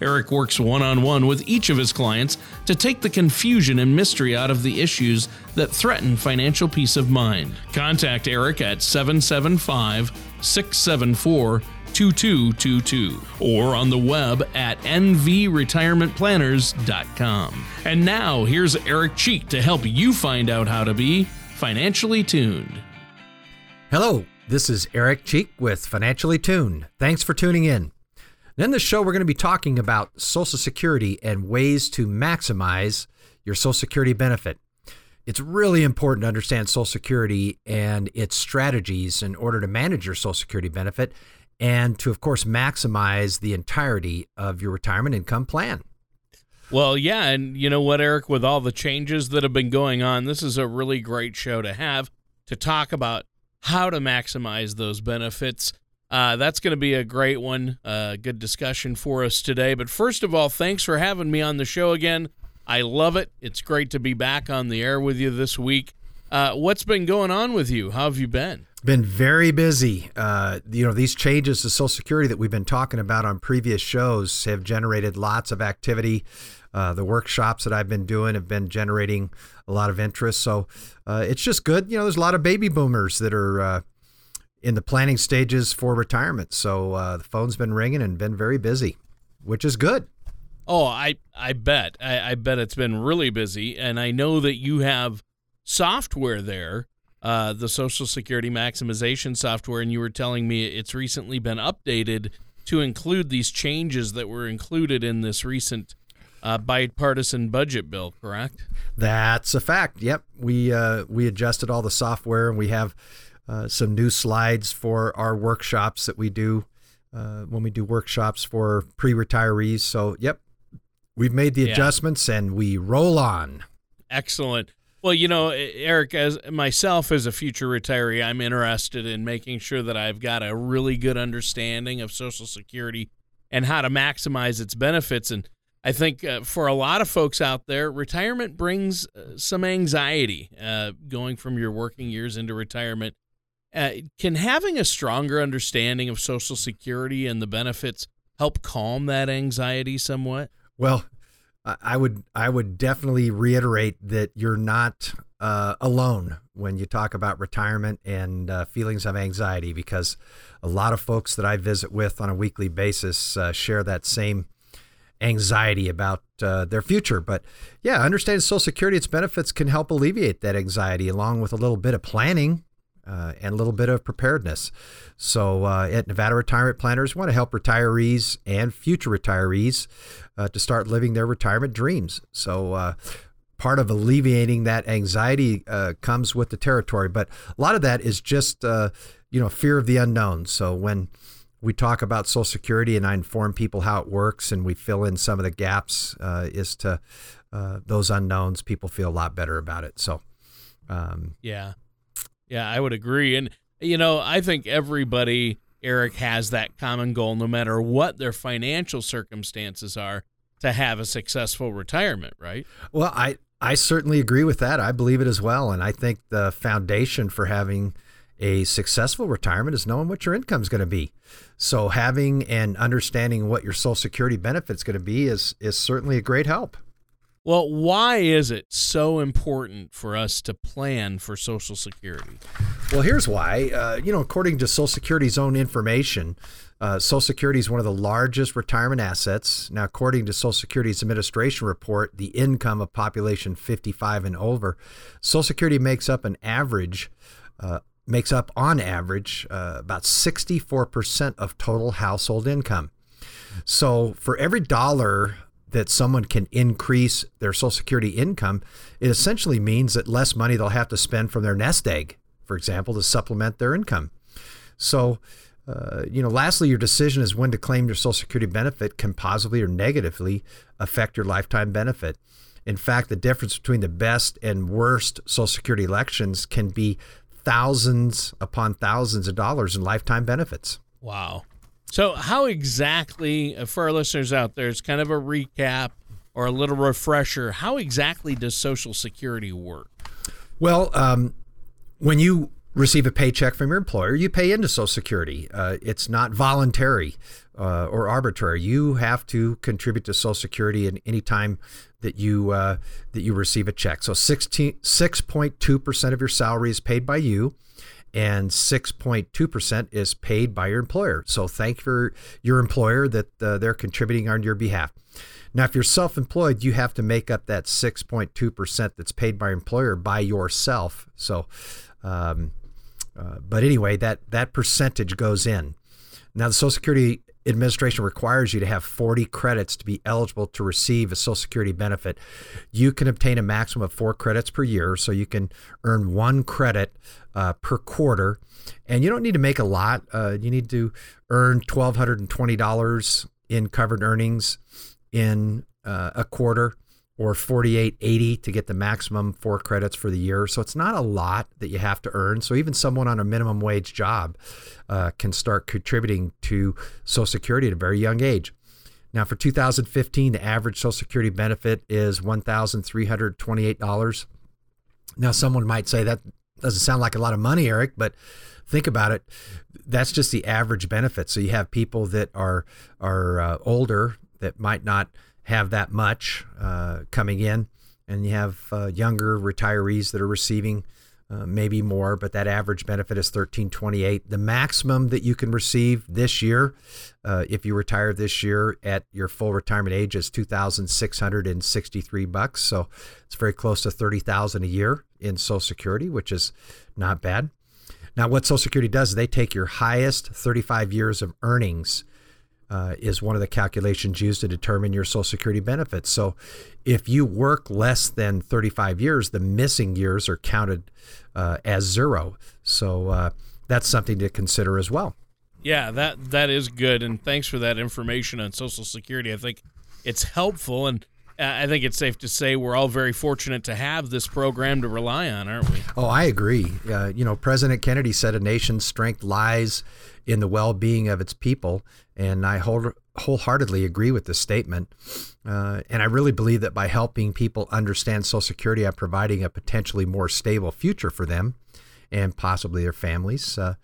Eric works one on one with each of his clients to take the confusion and mystery out of the issues that threaten financial peace of mind. Contact Eric at 775 674 2222 or on the web at nvretirementplanners.com. And now here's Eric Cheek to help you find out how to be financially tuned. Hello, this is Eric Cheek with Financially Tuned. Thanks for tuning in. In this show, we're going to be talking about Social Security and ways to maximize your Social Security benefit. It's really important to understand Social Security and its strategies in order to manage your Social Security benefit and to, of course, maximize the entirety of your retirement income plan. Well, yeah. And you know what, Eric, with all the changes that have been going on, this is a really great show to have to talk about how to maximize those benefits. Uh, that's going to be a great one, uh, good discussion for us today. But first of all, thanks for having me on the show again. I love it. It's great to be back on the air with you this week. Uh, what's been going on with you? How have you been? Been very busy. Uh, you know, these changes to Social Security that we've been talking about on previous shows have generated lots of activity. Uh, the workshops that I've been doing have been generating a lot of interest. So uh, it's just good. You know, there's a lot of baby boomers that are uh, in the planning stages for retirement. So uh, the phone's been ringing and been very busy, which is good. Oh, I I bet I, I bet it's been really busy, and I know that you have software there uh, the Social Security maximization software, and you were telling me it's recently been updated to include these changes that were included in this recent uh, bipartisan budget bill. Correct? That's a fact. Yep, we uh, we adjusted all the software, and we have uh, some new slides for our workshops that we do uh, when we do workshops for pre-retirees. So, yep, we've made the yeah. adjustments, and we roll on. Excellent. Well, you know, Eric, as myself as a future retiree, I'm interested in making sure that I've got a really good understanding of Social Security and how to maximize its benefits. And I think uh, for a lot of folks out there, retirement brings uh, some anxiety uh, going from your working years into retirement. Uh, can having a stronger understanding of Social Security and the benefits help calm that anxiety somewhat? Well, I would I would definitely reiterate that you're not uh, alone when you talk about retirement and uh, feelings of anxiety because a lot of folks that I visit with on a weekly basis uh, share that same anxiety about uh, their future. But yeah, understanding Social Security, its benefits can help alleviate that anxiety along with a little bit of planning uh, and a little bit of preparedness. So, uh, at Nevada Retirement Planners, we want to help retirees and future retirees uh, to start living their retirement dreams. So, uh, part of alleviating that anxiety uh, comes with the territory, but a lot of that is just uh, you know fear of the unknown. So when we talk about Social Security and I inform people how it works and we fill in some of the gaps is to those unknowns, people feel a lot better about it. So. Um, yeah. Yeah, I would agree. And, you know, I think everybody, Eric, has that common goal, no matter what their financial circumstances are, to have a successful retirement, right? Well, I, I certainly agree with that. I believe it as well. And I think the foundation for having a successful retirement is knowing what your income is going to be. So having and understanding what your social security benefit is going to be is is certainly a great help. Well, why is it so important for us to plan for Social Security? Well, here's why. Uh, you know, according to Social Security's own information, uh, Social Security is one of the largest retirement assets. Now, according to Social Security's administration report, the income of population 55 and over, Social Security makes up an average, uh, makes up on average uh, about 64% of total household income. So, for every dollar that someone can increase their Social Security income, it essentially means that less money they'll have to spend from their nest egg, for example, to supplement their income. So, uh, you know, lastly, your decision is when to claim your Social Security benefit can positively or negatively affect your lifetime benefit. In fact, the difference between the best and worst Social Security elections can be thousands upon thousands of dollars in lifetime benefits. Wow. So, how exactly, uh, for our listeners out there, it's kind of a recap or a little refresher, how exactly does Social Security work? Well, um, when you receive a paycheck from your employer, you pay into Social Security. Uh, it's not voluntary uh, or arbitrary. You have to contribute to Social Security in any time that you uh, that you receive a check. So 6.2 percent of your salary is paid by you and 6.2% is paid by your employer. So thank for your employer that uh, they're contributing on your behalf. Now, if you're self employed, you have to make up that 6.2% that's paid by your employer by yourself. So, um, uh, but anyway, that, that percentage goes in. Now, the Social Security Administration requires you to have 40 credits to be eligible to receive a Social Security benefit. You can obtain a maximum of four credits per year, so you can earn one credit uh, per quarter. And you don't need to make a lot. Uh, you need to earn $1,220 in covered earnings in uh, a quarter or 4880 to get the maximum four credits for the year. So it's not a lot that you have to earn. So even someone on a minimum wage job uh, can start contributing to Social Security at a very young age. Now, for 2015, the average Social Security benefit is $1,328. Now, someone might say that doesn't sound like a lot of money, Eric, but think about it. That's just the average benefit. So you have people that are are uh, older that might not have that much uh, coming in, and you have uh, younger retirees that are receiving uh, maybe more, but that average benefit is 1328. The maximum that you can receive this year, uh, if you retire this year at your full retirement age, is 2,663 bucks. So it's very close to 30,000 a year in Social Security, which is not bad. Now, what Social Security does is they take your highest 35 years of earnings uh, is one of the calculations used to determine your Social Security benefits. So, if you work less than 35 years, the missing years are counted uh, as zero. So, uh, that's something to consider as well. Yeah, that that is good, and thanks for that information on Social Security. I think it's helpful, and I think it's safe to say we're all very fortunate to have this program to rely on, aren't we? Oh, I agree. Uh, you know, President Kennedy said a nation's strength lies in the well being of its people. And I whole, wholeheartedly agree with this statement. Uh, and I really believe that by helping people understand Social Security, I'm providing a potentially more stable future for them and possibly their families. Uh,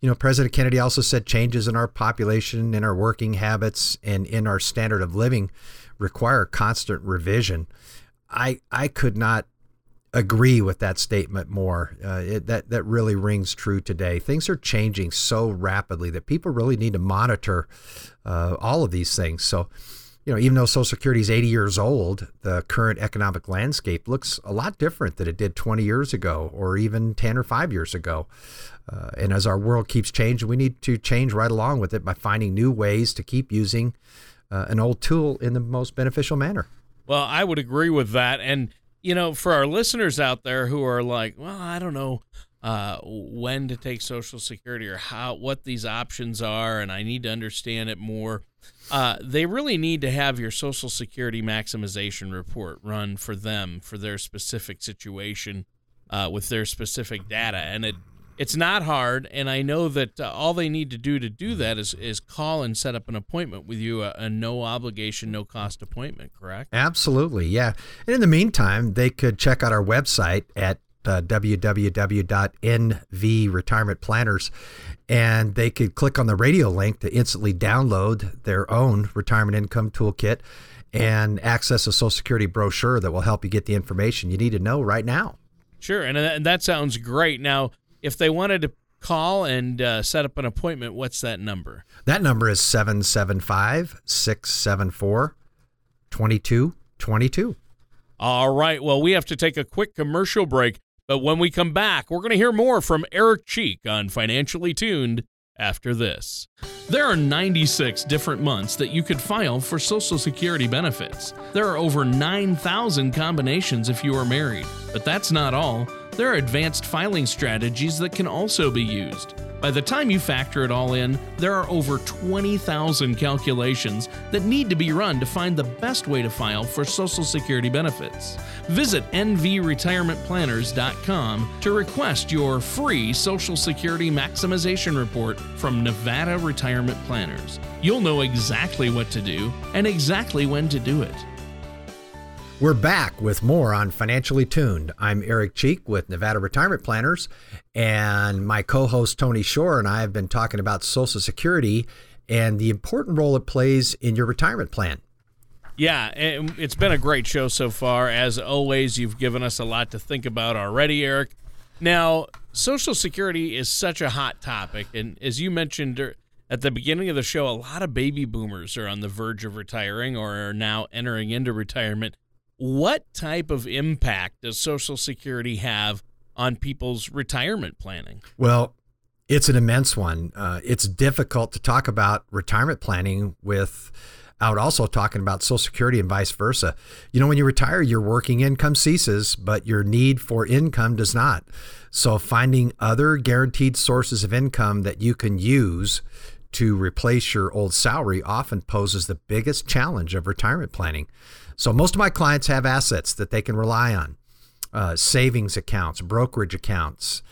you know, President Kennedy also said changes in our population, in our working habits, and in our standard of living require constant revision. I I could not agree with that statement more. Uh, it, that that really rings true today. Things are changing so rapidly that people really need to monitor uh, all of these things. So, you know, even though Social Security is 80 years old, the current economic landscape looks a lot different than it did 20 years ago, or even 10 or 5 years ago. Uh, and as our world keeps changing, we need to change right along with it by finding new ways to keep using uh, an old tool in the most beneficial manner. Well, I would agree with that, and you know, for our listeners out there who are like, well, I don't know uh, when to take Social Security or how what these options are, and I need to understand it more. Uh, they really need to have your Social Security maximization report run for them for their specific situation uh, with their specific data, and it it's not hard, and I know that uh, all they need to do to do that is is call and set up an appointment with you, a, a no obligation, no cost appointment. Correct? Absolutely, yeah. And in the meantime, they could check out our website at uh, www.nvretirementplanners, and they could click on the radio link to instantly download their own retirement income toolkit and access a Social Security brochure that will help you get the information you need to know right now. Sure, and, and that sounds great. Now, if they wanted to call and uh, set up an appointment, what's that number? That number is 775 674 2222. All right. Well, we have to take a quick commercial break, but when we come back, we're going to hear more from Eric Cheek on Financially Tuned after this. There are 96 different months that you could file for Social Security benefits. There are over 9,000 combinations if you are married. But that's not all. There are advanced filing strategies that can also be used. By the time you factor it all in, there are over 20,000 calculations that need to be run to find the best way to file for Social Security benefits. Visit nvretirementplanners.com to request your free Social Security maximization report from Nevada Retirement Planners. You'll know exactly what to do and exactly when to do it. We're back with more on Financially Tuned. I'm Eric Cheek with Nevada Retirement Planners, and my co host Tony Shore and I have been talking about Social Security and the important role it plays in your retirement plan. Yeah, it's been a great show so far. As always, you've given us a lot to think about already, Eric. Now, Social Security is such a hot topic, and as you mentioned at the beginning of the show, a lot of baby boomers are on the verge of retiring or are now entering into retirement what type of impact does Social Security have on people's retirement planning? Well, it's an immense one. Uh, it's difficult to talk about retirement planning without also talking about Social Security and vice versa. You know, when you retire, your working income ceases, but your need for income does not. So, finding other guaranteed sources of income that you can use to replace your old salary often poses the biggest challenge of retirement planning. So most of my clients have assets that they can rely on uh, savings accounts, brokerage accounts,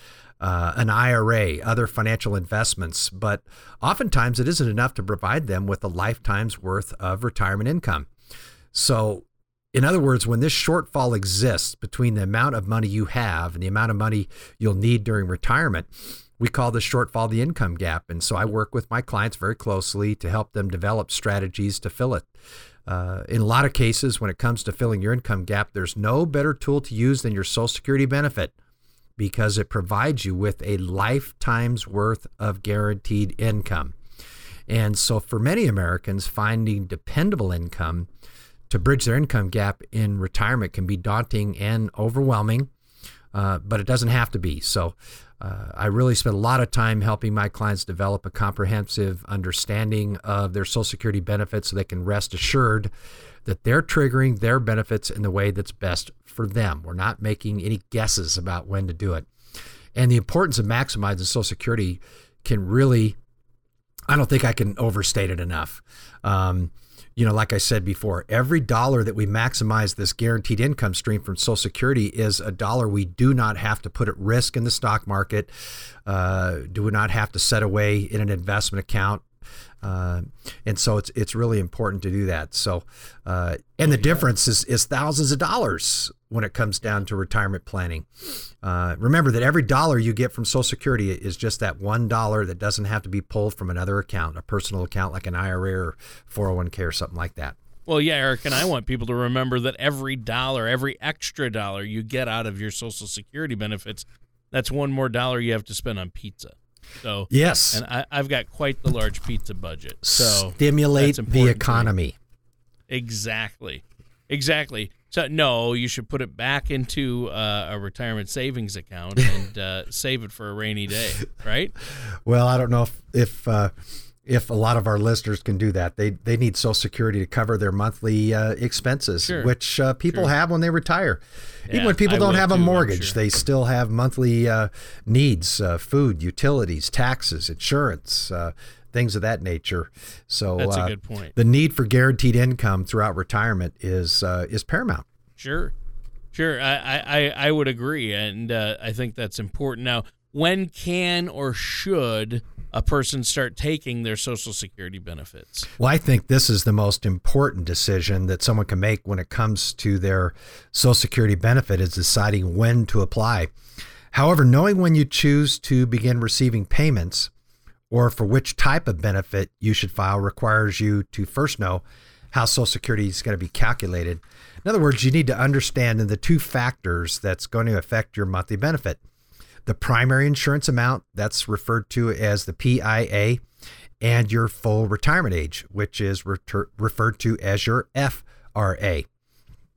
uh, an IRA, other financial investments. But oftentimes it isn't enough to provide them with a lifetime's worth of retirement income. So, in other words, when this shortfall exists between the amount of money you have and the amount of money you'll need during retirement, we call the shortfall the income gap. And so I work with my clients very closely to help them develop strategies to fill it. Uh, in a lot of cases, when it comes to filling your income gap, there's no better tool to use than your Social Security benefit because it provides you with a lifetime's worth of guaranteed income. And so, for many Americans, finding dependable income to bridge their income gap in retirement can be daunting and overwhelming, uh, but it doesn't have to be. So, uh, I really spend a lot of time helping my clients develop a comprehensive understanding of their Social Security benefits so they can rest assured that they're triggering their benefits in the way that's best for them. We're not making any guesses about when to do it. And the importance of maximizing Social Security can really, I don't think I can overstate it enough. Um, you know, like I said before, every dollar that we maximize this guaranteed income stream from Social Security is a dollar we do not have to put at risk in the stock market, uh, do we not have to set away in an investment account. Uh, and so it's it's really important to do that. So, uh, and the difference is is thousands of dollars when it comes down to retirement planning. Uh, remember that every dollar you get from Social Security is just that one dollar that doesn't have to be pulled from another account, a personal account like an IRA or 401k or something like that. Well, yeah, Eric, and I want people to remember that every dollar, every extra dollar you get out of your Social Security benefits, that's one more dollar you have to spend on pizza. So yes, and I, have got quite the large pizza budget. So stimulate the economy. Exactly, exactly. So no, you should put it back into uh, a retirement savings account and uh, save it for a rainy day, right? Well, I don't know if if uh, if a lot of our listeners can do that. They they need Social Security to cover their monthly uh, expenses, sure. which uh, people sure. have when they retire. Yeah, Even when people I don't have a mortgage, sure. they still have monthly uh, needs: uh, food, utilities, taxes, insurance. Uh, things of that nature. So that's a uh, good point. The need for guaranteed income throughout retirement is is paramount. Sure, sure. I I, I would agree, and I think that's important. Now, when can or should a person start taking their Social Security benefits? Well, I think this is the most important decision that someone can make when it comes to their Social Security benefit is deciding when to apply. However, knowing when you choose to begin receiving payments or for which type of benefit you should file requires you to first know how Social Security is going to be calculated. In other words, you need to understand the two factors that's going to affect your monthly benefit the primary insurance amount, that's referred to as the PIA, and your full retirement age, which is reter- referred to as your FRA.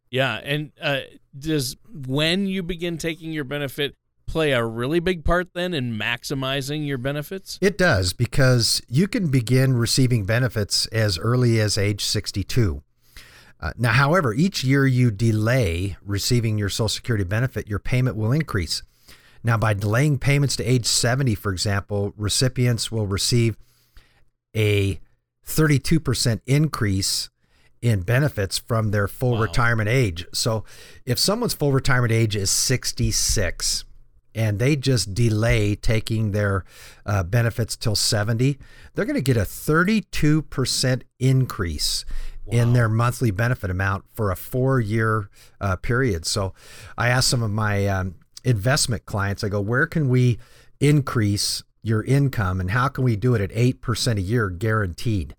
Yeah, and uh, does when you begin taking your benefit, play a really big part then in maximizing your benefits? It does because you can begin receiving benefits as early as age 62. Uh, now, however, each year you delay receiving your Social Security benefit, your payment will increase. Now, by delaying payments to age 70, for example, recipients will receive a 32% increase in benefits from their full wow. retirement age. So, if someone's full retirement age is 66 and they just delay taking their uh, benefits till 70, they're going to get a 32% increase wow. in their monthly benefit amount for a four year uh, period. So, I asked some of my um, investment clients, I go, where can we increase your income and how can we do it at 8% a year guaranteed?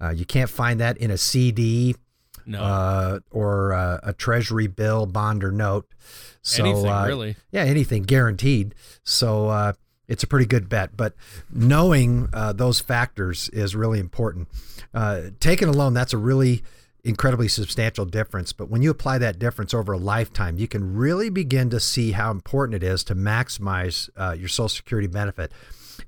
Uh, you can't find that in a CD no. uh, or uh, a treasury bill, bond, or note. So, anything, uh, really. Yeah, anything guaranteed. So uh, it's a pretty good bet. But knowing uh, those factors is really important. taking a loan, that's a really incredibly substantial difference. But when you apply that difference over a lifetime, you can really begin to see how important it is to maximize your Social Security benefit.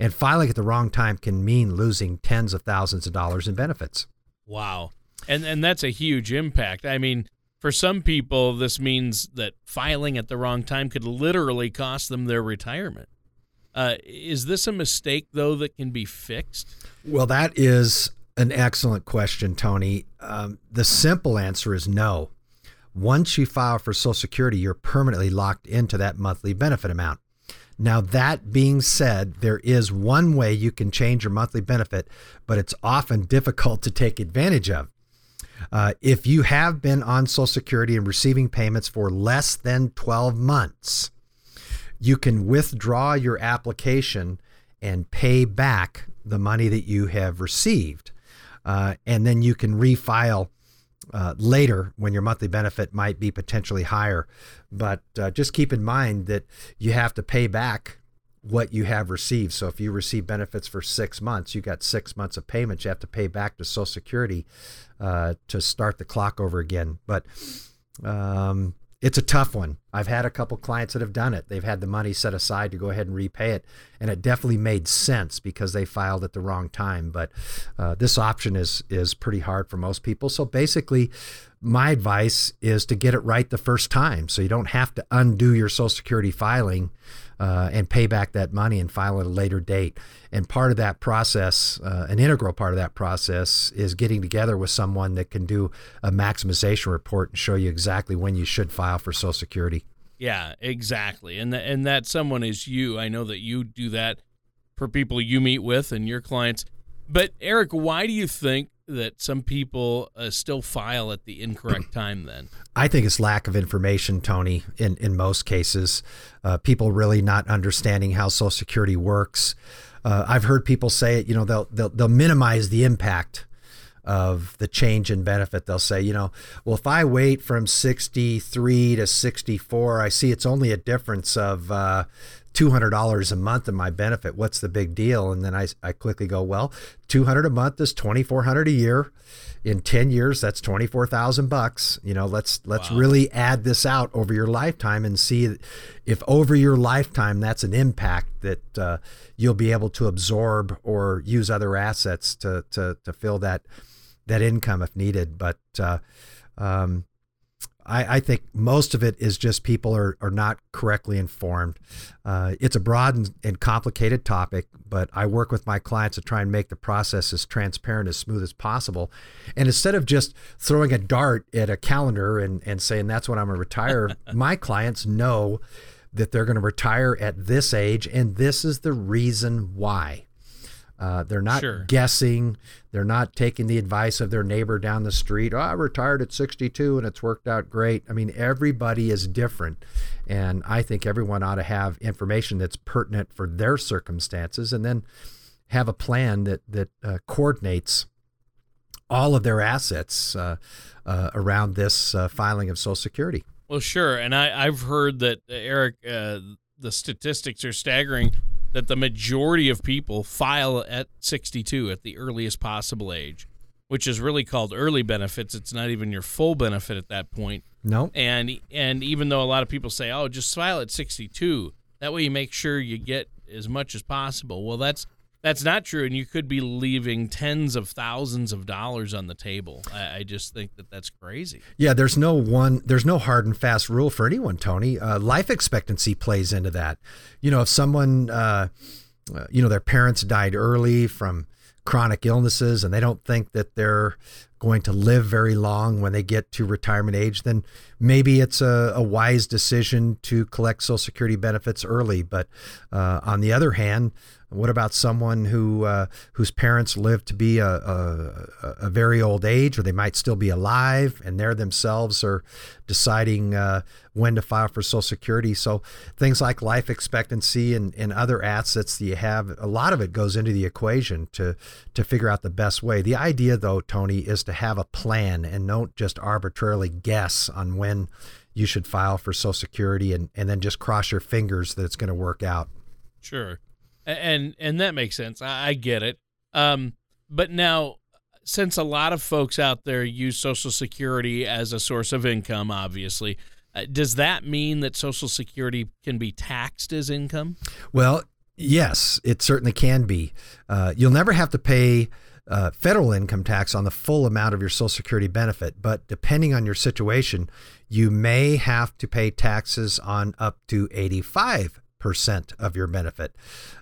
And filing at the wrong time can mean losing tens of thousands of dollars in benefits. Wow. And and that's a huge impact. I mean, for some people this means that filing at the wrong time could literally cost them their retirement. Uh, is this a mistake though that can be fixed? Well, that is an excellent question, Tony. Um, the simple answer is no. Once you file for Social Security, you're permanently locked into that monthly benefit amount. Now, that being said, there is one way you can change your monthly benefit, but it's often difficult to take advantage of. Uh, if you have been on Social Security and receiving payments for less than 12 months, you can withdraw your application and pay back the money that you have received. Uh, and then you can refile uh, later when your monthly benefit might be potentially higher. But uh, just keep in mind that you have to pay back what you have received. So if you receive benefits for six months, you got six months of payments you have to pay back to Social Security uh, to start the clock over again. But um, it's a tough one. I've had a couple clients that have done it. They've had the money set aside to go ahead and repay it, and it definitely made sense because they filed at the wrong time. But uh, this option is is pretty hard for most people. So basically, my advice is to get it right the first time, so you don't have to undo your Social Security filing uh, and pay back that money and file at a later date. And part of that process, uh, an integral part of that process, is getting together with someone that can do a maximization report and show you exactly when you should file for Social Security. Yeah, exactly. And and that someone is you. I know that you do that for people you meet with and your clients. But Eric, why do you think that some people uh, still file at the incorrect time then? I think it's lack of information, Tony, in, in most cases. Uh, people really not understanding how Social Security works. Uh, I've heard people say it, you know, they'll, they'll, they'll minimize the impact of the change in benefit. They'll say, you know, well, if I wait from 63 to 64, I see it's only a difference of uh, $200 a month in my benefit. What's the big deal? And then I, I quickly go, well, 200 a month is 2400 a year. In 10 years, that's 24,000 bucks. You know, let's let's wow. really add this out over your lifetime and see if over your lifetime that's an impact that uh, you'll be able to absorb or use other assets to to to fill that that income if needed. But uh, um, I, I, think most of it is just people are, are not correctly informed. Uh, it's a broad and, and, complicated topic, but I work with my clients to try and make the process as transparent, as smooth as possible. And instead of just throwing a dart at a calendar and, and saying that's when I'm going to retire, my clients know that they're going to retire at this age, and this is the reason why. Uh, they're not sure. guessing. They're not taking the advice of their neighbor down the street. Oh, I retired at 62 and it's worked out great. I mean, everybody is different. And I think everyone ought to have information that's pertinent for their circumstances and then have a plan that, that uh, coordinates all of their assets uh, uh around this uh, filing of Social Security. Well, sure. And I, I've heard that, uh, Eric, the statistics are staggering that the majority of people file at 62 at the earliest possible age, which is really called early benefits. It's not even your full benefit at that point. No. And and even though a lot of people say, "Oh, just file at 62," That way you make sure you get as much as possible. Well, that's that's not true, and you could be leaving tens of thousands of dollars on the table. I, I just think that that's crazy. Yeah, there's no one, there's no hard and fast rule for anyone, Tony. Uh, life expectancy plays into that. You know, if someone, uh, uh, you know, their parents died early from chronic illnesses and they don't think that they're going to live very long when they get to retirement age, then maybe it's a, a wise decision to collect Social Security benefits early. But uh, on the other hand, what about someone who uh, whose parents live to be a, a, a, very old age, or they might still be alive, and they're themselves are deciding uh, when to file for Social Security? So things like life expectancy and, and other assets that you have, a lot of it goes into the equation to to figure out the best way. The idea, though, Tony, is to have a plan and don't just arbitrarily guess on when you should file for Social Security and, and then just cross your fingers that it's going to work out. Sure and and that makes sense. I, I get it. Um, but now, since a lot of folks out there use Social Security as a source of income, obviously, uh, does that mean that Social Security can be taxed as income? Well, yes, it certainly can be. Uh, you'll never have to pay. Uh, federal income tax on the full amount of your Social Security benefit, but depending on your situation, you may have to pay taxes on up to 85 percent of your benefit.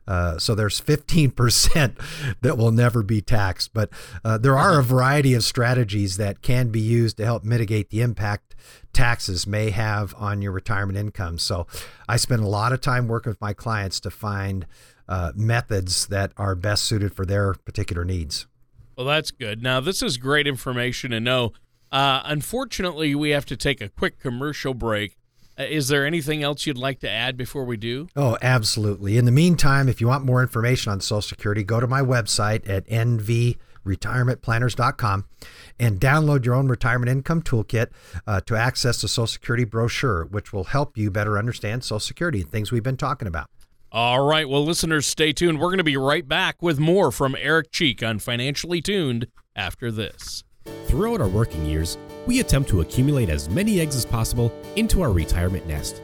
Uh, so there's 15% that will never be taxed. But uh, there are a variety of strategies that can be used to help mitigate the impact taxes may have on your retirement income. So I spend a lot of time working with my clients to find uh, methods that are best suited for their particular needs. Well, that's good. Now, this is great information to know. Uh, unfortunately, we have to take a quick commercial break. Uh, is there anything else you'd like to add before we do? Oh, absolutely. In the meantime, if you want more information on Social Security, go to my website at nvretirementplanners.com and download your own retirement income toolkit uh, to access the Social Security brochure, which will help you better understand Social Security and things we've been talking about. All right. Well, listeners, stay tuned. We're going to be right back with more from Eric Cheek on Financially Tuned after this. Throughout our working years, we attempt to accumulate as many eggs as possible into our retirement nest.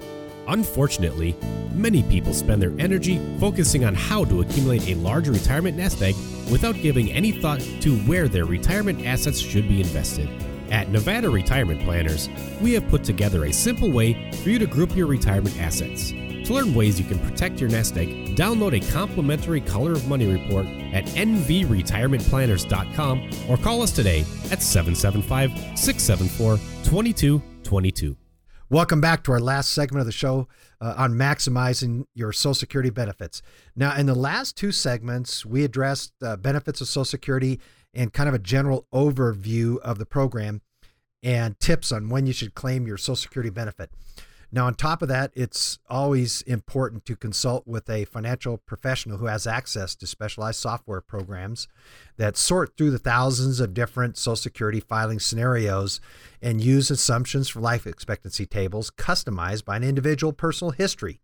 Unfortunately, many people spend their energy focusing on how to accumulate a larger retirement nest egg without giving any thought to where their retirement assets should be invested. At Nevada Retirement Planners, we have put together a simple way for you to group your retirement assets. To learn ways you can protect your nest egg, download a complimentary Color of Money report at nvretirementplanners.com or call us today at 775 674 2222. Welcome back to our last segment of the show uh, on maximizing your Social Security benefits. Now, in the last two segments, we addressed uh, benefits of Social Security and kind of a general overview of the program and tips on when you should claim your Social Security benefit. Now, on top of that, it's always important to consult with a financial professional who has access to specialized software programs that sort through the thousands of different Social Security filing scenarios and use assumptions for life expectancy tables customized by an individual personal history.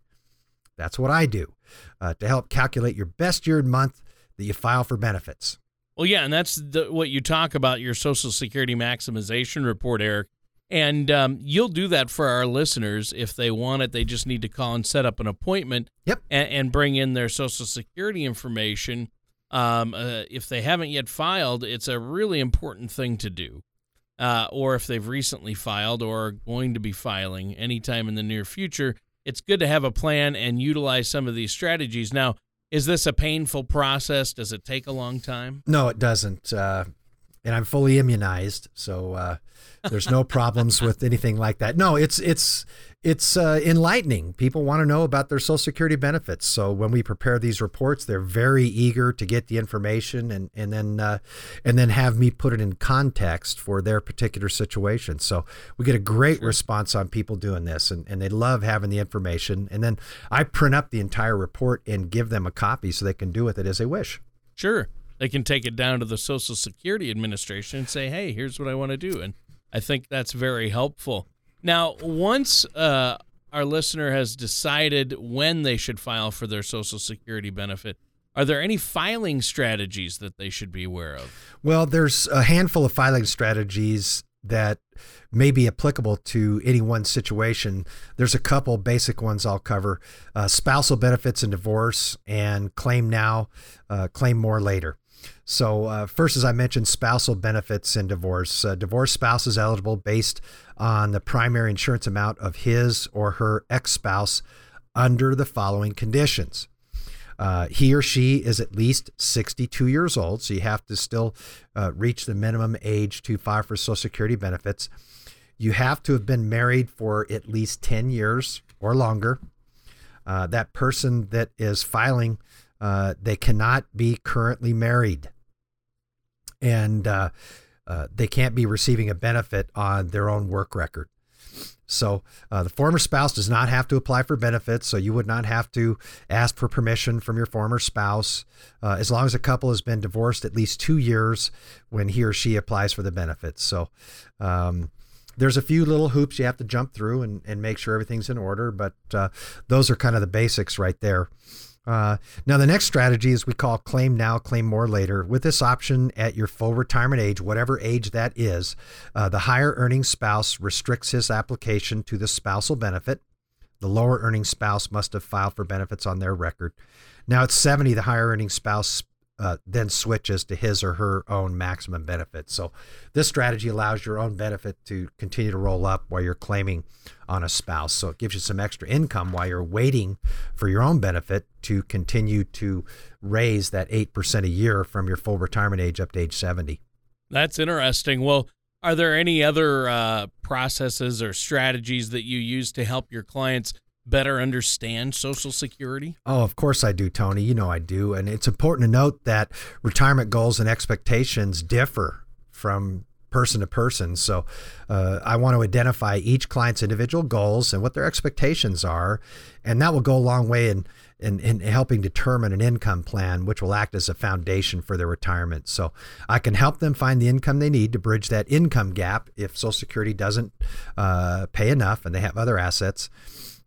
That's what I do uh, to help calculate your best year and month that you file for benefits. Well, yeah, and that's the, what you talk about your Social Security maximization report, Eric. And um, you'll do that for our listeners if they want it. They just need to call and set up an appointment. Yep. And, and bring in their Social Security information. Um, uh, if they haven't yet filed, it's a really important thing to do. Uh, or if they've recently filed or are going to be filing anytime in the near future, it's good to have a plan and utilize some of these strategies. Now, is this a painful process? Does it take a long time? No, it doesn't. Uh, and I'm fully immunized, so uh, there's no problems with anything like that. No, it's it's it's uh, enlightening. People want to know about their Social Security benefits. So when we prepare these reports, they're very eager to get the information and and then uh, and then have me put it in context for their particular situation. So we get a great sure. response on people doing this, and, and they love having the information. And then I print up the entire report and give them a copy so they can do with it as they wish. Sure they can take it down to the Social Security Administration and say, "Hey, here's what I want to do," and I think that's very helpful. Now, once uh, our listener has decided when they should file for their Social Security benefit, are there any filing strategies that they should be aware of? Well, there's a handful of filing strategies that may be applicable to any one situation. There's a couple basic ones I'll cover uh, spousal benefits and divorce, and claim now, uh, claim more later. So, uh, first, as I mentioned, spousal benefits and divorce. Uh, divorced spouse is eligible based on the primary insurance amount of his or her ex spouse under the following conditions. Uh, he or she is at least 62 years old, so you have to still uh, reach the minimum age to file for Social Security benefits. You have to have been married for at least 10 years or longer. Uh, that person that is filing, uh, they cannot be currently married. And uh, uh, they can't be receiving a benefit on their own work record. So uh, the former spouse does not have to apply for benefits, so you would not have to ask for permission from your former spouse uh, as long as a couple has been divorced at least two years when he or she applies for the benefits. So um, there's a few little hoops you have to jump through and, and make sure everything's in order, but uh, those are kind of the basics right there. Uh, now, the next strategy is we call claim now, claim more later. With this option at your full retirement age, whatever age that is, uh, the higher earning spouse restricts his application to the spousal benefit. The lower earning spouse must have filed for benefits on their record. Now, at 70, the higher earning spouse uh, then switches to his or her own maximum benefit. So, this strategy allows your own benefit to continue to roll up while you're claiming on a spouse. So, it gives you some extra income while you're waiting for your own benefit to continue to raise that 8% a year from your full retirement age up to age 70. That's interesting. Well, are there any other uh, processes or strategies that you use to help your clients better understand Social Security? Oh, of course I do, Tony. You know I do. And it's important to note that retirement goals and expectations differ from person to person. So uh, I want to identify each client's individual goals and what their expectations are. And that will go a long way in, in, in helping determine an income plan, which will act as a foundation for their retirement. So I can help them find the income they need to bridge that income gap if Social Security doesn't uh, pay enough and they have other assets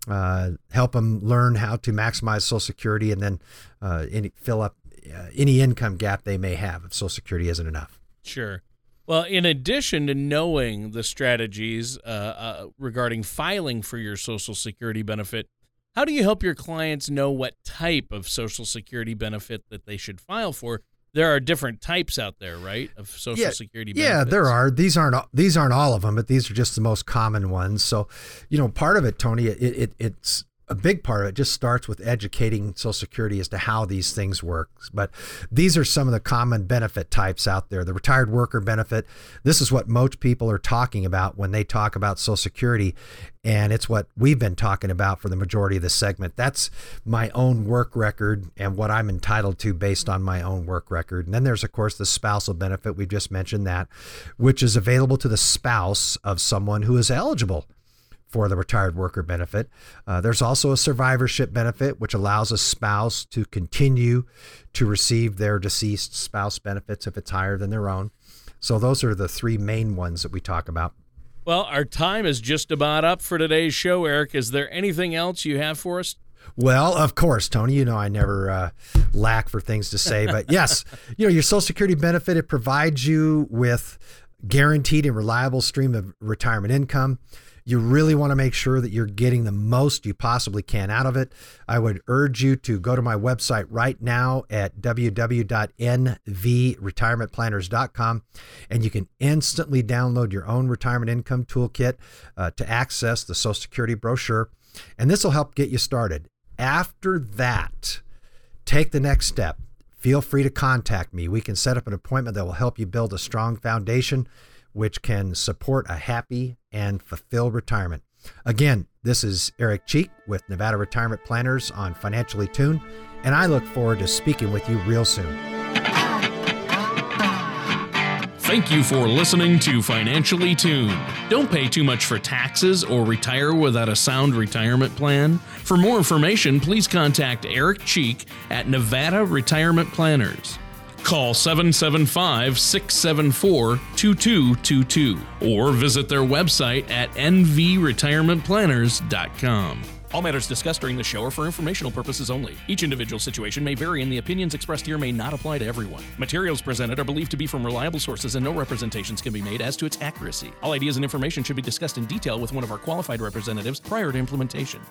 uh, help them learn how to maximize Social Security and then uh, any, fill up uh, any income gap they may have if Social Security isn't enough. Sure. Well, in addition to knowing the strategies uh, uh, regarding filing for your Social Security benefit, how do you help your clients know what type of Social Security benefit that they should file for there are different types out there, right, of Social yeah, Security benefits. Yeah, there are. These aren't these aren't all of them, but these are just the most common ones. So, you know, part of it, Tony, it, it it's a big part of it just starts with educating Social Security as to how these things work. But these are some of the common benefit types out there. The retired worker benefit, this is what most people are talking about when they talk about Social Security. And it's what we've been talking about for the majority of the segment. That's my own work record and what I'm entitled to based on my own work record. And then there's, of course, the spousal benefit. We've just mentioned that, which is available to the spouse of someone who is eligible for the retired worker benefit. Uh, there's also a survivorship benefit, which allows a spouse to continue to receive their deceased spouse benefits if it's higher than their own. So, those are the three main ones that we talk about. Well, our time is just about up for today's show, Eric. Is there anything else you have for us? Well, of course, Tony. You know I never uh, lack for things to say, but yes, you know your Social Security benefit it provides you with guaranteed and reliable stream of retirement income. You really want to make sure that you're getting the most you possibly can out of it. I would urge you to go to my website right now at www.nvretirementplanners.com and you can instantly download your own retirement income toolkit uh, to access the Social Security brochure. And this will help get you started. After that, take the next step. Feel free to contact me. We can set up an appointment that will help you build a strong foundation which can support a happy and fulfill retirement. Again, this is Eric Cheek with Nevada Retirement Planners on Financially Tuned, and I look forward to speaking with you real soon. Thank you for listening to Financially Tuned. Don't pay too much for taxes or retire without a sound retirement plan. For more information, please contact Eric Cheek at Nevada Retirement Planners. Call 775 674 2222 or visit their website at nvretirementplanners.com. All matters discussed during the show are for informational purposes only. Each individual situation may vary, and the opinions expressed here may not apply to everyone. Materials presented are believed to be from reliable sources, and no representations can be made as to its accuracy. All ideas and information should be discussed in detail with one of our qualified representatives prior to implementation.